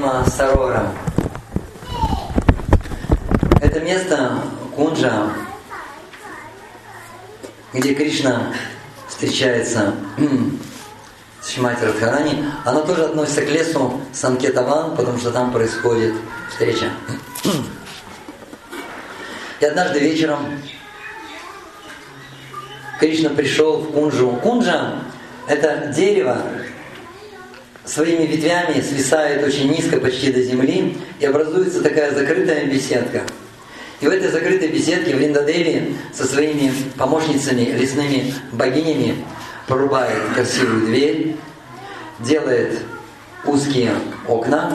мимо Сарора. Это место Кунджа, где Кришна встречается с Шимати Радхарани, оно тоже относится к лесу Санкетаван, потому что там происходит встреча. И однажды вечером Кришна пришел в Кунджу. Кунджа – это дерево, своими ветвями свисает очень низко, почти до земли, и образуется такая закрытая беседка. И в этой закрытой беседке в Линдадеви со своими помощницами, лесными богинями порубает красивую дверь, делает узкие окна.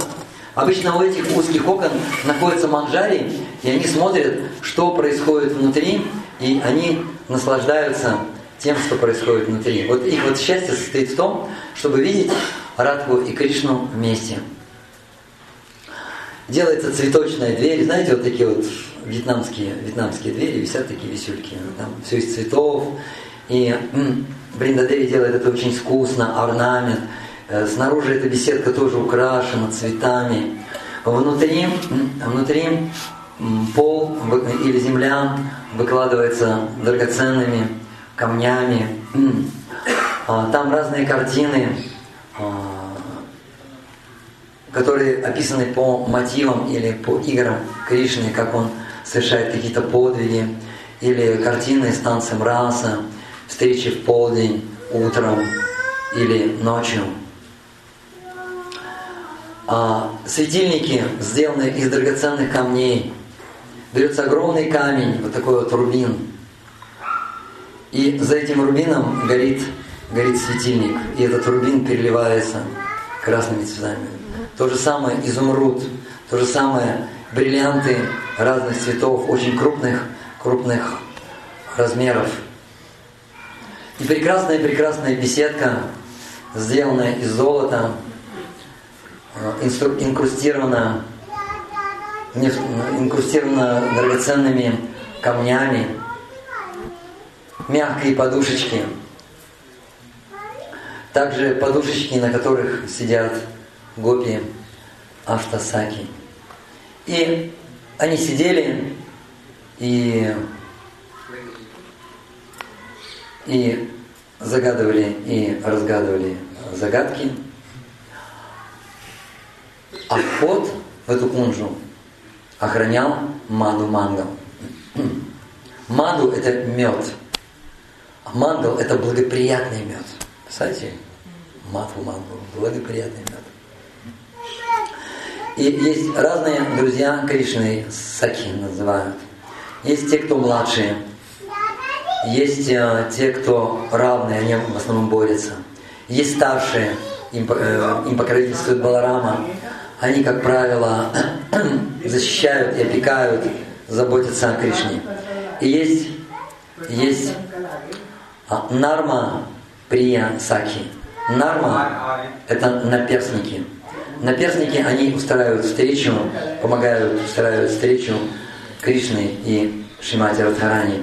Обычно у этих узких окон находятся манжари, и они смотрят, что происходит внутри, и они наслаждаются тем, что происходит внутри. Вот их вот счастье состоит в том, чтобы видеть Радху и Кришну вместе. Делается цветочная дверь, знаете, вот такие вот вьетнамские, вьетнамские двери, висят такие висюльки, там все из цветов. И Бриндадеви делает это очень искусно, орнамент. Э, снаружи эта беседка тоже украшена цветами. Внутри, внутри пол или земля выкладывается драгоценными камнями. А, там разные картины, которые описаны по мотивам или по играм Кришны, как он совершает какие-то подвиги, или картины с танцем раса, встречи в полдень, утром или ночью. А светильники сделаны из драгоценных камней. Берется огромный камень, вот такой вот рубин. И за этим рубином горит, горит светильник. И этот рубин переливается красными цветами. То же самое изумруд, то же самое бриллианты разных цветов, очень крупных, крупных размеров. И прекрасная-прекрасная беседка, сделанная из золота, э, инкрустирована, инкрустирована драгоценными камнями, мягкие подушечки. Также подушечки, на которых сидят гопи Аштасаки. И они сидели и и загадывали и разгадывали загадки. А вход в эту кунжу охранял Маду Мангал. Маду – это мед. А мангал – это благоприятный мед. Представляете? Мату мангал – благоприятный мед. И есть разные друзья Кришны, саки называют. Есть те, кто младшие – есть э, те, кто равные, они в основном борются. Есть старшие, им, э, им покровительствует Баларама. Они, как правило, защищают и опекают, заботятся о Кришне. И есть, есть а, Нарма Прия Саки. Нарма – это наперсники. Наперсники, они устраивают встречу, помогают устраивать встречу Кришны и Шимати Радхарани.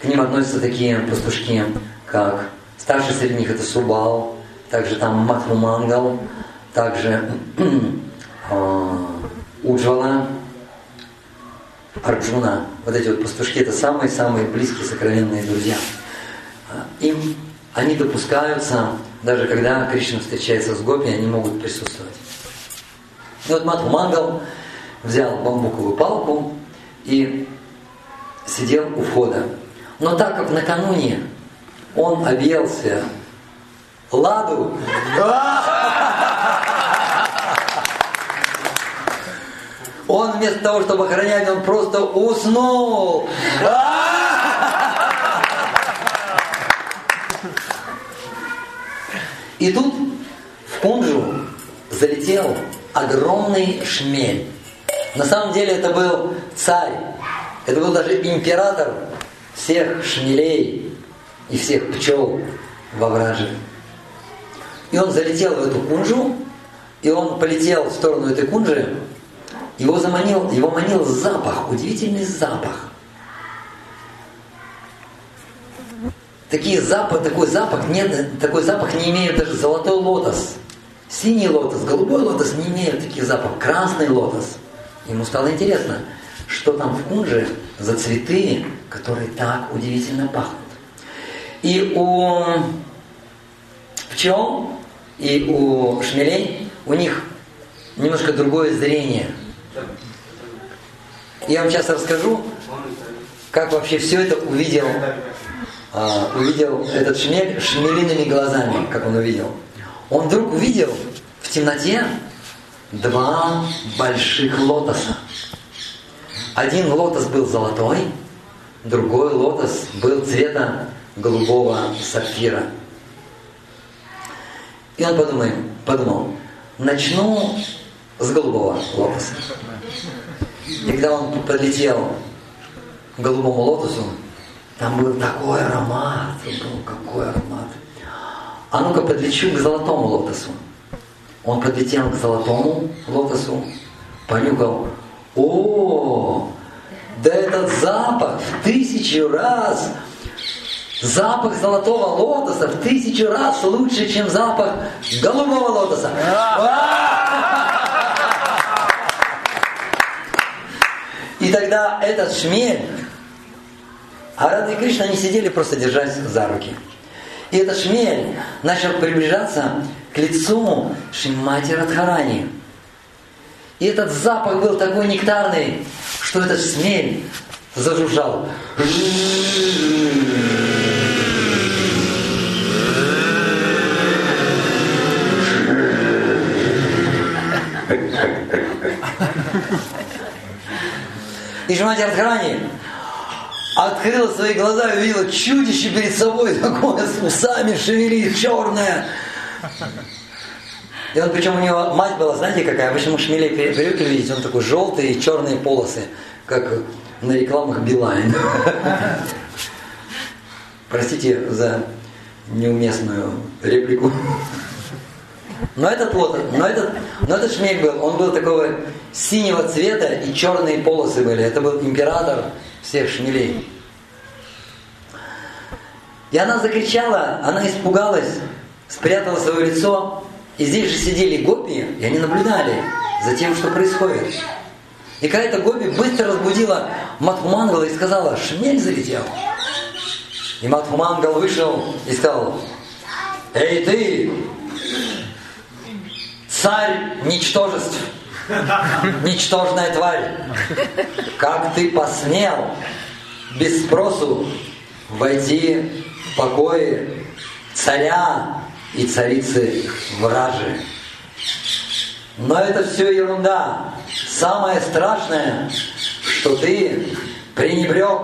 К ним относятся такие пастушки, как старший среди них это Субал, также там Матху Мангал, также э, Уджвала, Арджуна. Вот эти вот пастушки это самые-самые близкие сокровенные друзья. А, им они допускаются, даже когда Кришна встречается с Гопи, они могут присутствовать. И вот Матху Мангал взял бамбуковую палку и сидел у входа но так как накануне он объелся ладу, он вместо того, чтобы охранять, он просто уснул. И тут в Кунжу залетел огромный шмель. На самом деле это был царь, это был даже император всех шмелей и всех пчел во враже. И он залетел в эту кунжу, и он полетел в сторону этой кунжи, его заманил, его манил запах, удивительный запах. Такие запах, такой запах нет, такой запах не имеет даже золотой лотос. Синий лотос, голубой лотос не имеют таких запахов. Красный лотос. Ему стало интересно, что там в кунже за цветы, которые так удивительно пахнут. И у пчел, и у шмелей, у них немножко другое зрение. Я вам сейчас расскажу, как вообще все это увидел, а, увидел этот шмель шмелиными глазами, как он увидел. Он вдруг увидел в темноте два больших лотоса. Один лотос был золотой, другой лотос был цвета голубого сапфира. И он подумал, подумал, начну с голубого лотоса. И когда он подлетел к голубому лотосу, там был такой аромат, был какой аромат. А ну-ка подлечу к золотому лотосу. Он подлетел к золотому лотосу, понюхал. О, да этот запах в тысячу раз, запах золотого лотоса в тысячу раз лучше, чем запах голубого лотоса. И тогда этот шмель, а Рада и Кришна, они сидели просто держась за руки. И этот шмель начал приближаться к лицу Шимати Радхарани. И этот запах был такой нектарный, что этот шмель зажужжал. И Шимати Радхарани открыла свои глаза и увидела чудище перед собой, такое с усами шевелит, черное. И он, причем у него мать была, знаете, какая? Мы шмелей привыкли видеть, он такой желтый и черные полосы, как на рекламах Билайн. Простите за неуместную реплику. Но этот вот, но этот, но этот шмель был, он был такого синего цвета и черные полосы были. Это был император всех шмелей. И она закричала, она испугалась, спрятала свое лицо. И здесь же сидели гопи, и они наблюдали за тем, что происходит. И какая-то гопи быстро разбудила Матхумангала и сказала, шмель залетел. И Матхумангал вышел и сказал, эй ты, царь ничтожеств, ничтожная тварь, как ты посмел без спросу войти в покои царя и царицы вражи. Но это все ерунда. Самое страшное, что ты пренебрег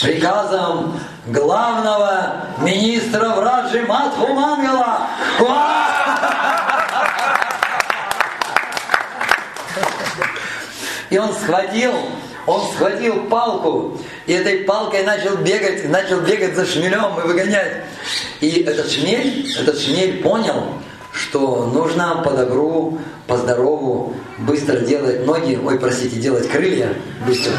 приказом главного министра вражи Матху Мангала. И он схватил, он схватил палку, и этой палкой начал бегать, начал бегать за шмелем и выгонять. И этот шмель, этот шмель понял, что нужно по добру, по здорову быстро делать ноги, ой, простите, делать крылья быстро.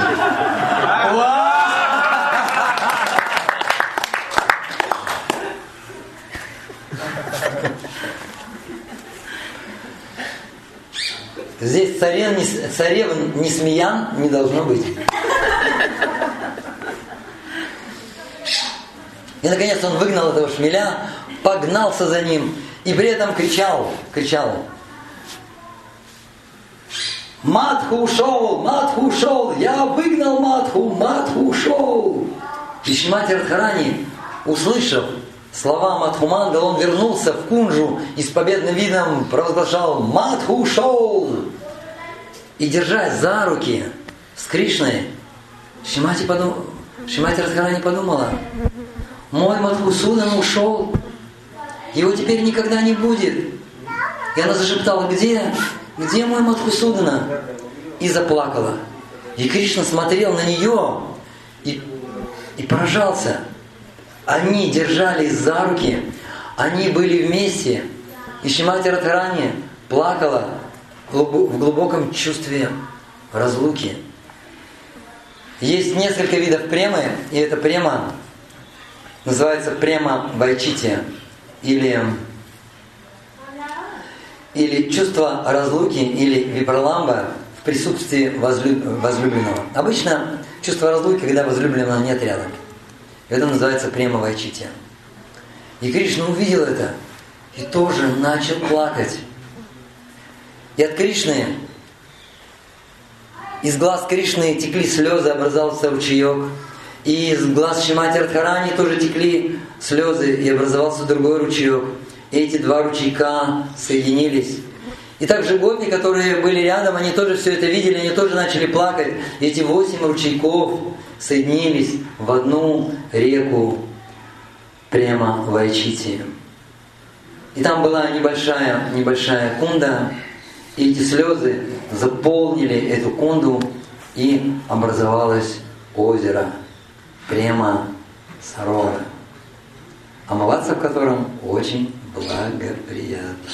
Здесь царевн, царевн не смеян не должно быть. И наконец он выгнал этого шмеля, погнался за ним и при этом кричал, кричал. Матху ушел, Матху ушел, я выгнал Матху, Матху ушел. И Шимати Радхарани, услышав слова Матхумангал, он вернулся в Кунжу и с победным видом провозглашал «Матху ушел!» И держась за руки с Кришной, Шимати, подум... Шимати Радхарани подумала, мой Мадхусудан ушел, его теперь никогда не будет. И она зашептала, где? Где мой Мадхусудана? И заплакала. И Кришна смотрел на нее и, и поражался. Они держались за руки, они были вместе. И Шимати Радхарани плакала в глубоком чувстве разлуки. Есть несколько видов премы, и эта према называется према вайчити или или чувство разлуки, или випраламба в присутствии возлюб... возлюбленного. Обычно чувство разлуки, когда возлюбленного нет рядом. Это называется премовая читя. И Кришна увидел это и тоже начал плакать. И от Кришны, из глаз Кришны текли слезы, образовался ручеек. И из глаз Шимати Радхарани тоже текли слезы, и образовался другой ручеек. И эти два ручейка соединились. И также гопи, которые были рядом, они тоже все это видели, они тоже начали плакать. Эти восемь ручейков соединились в одну реку прямо в Айчити. И там была небольшая, небольшая кунда, и эти слезы заполнили эту кунду, и образовалось озеро прямо Сарова, омываться в котором очень благоприятно.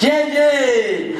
Джей-джей!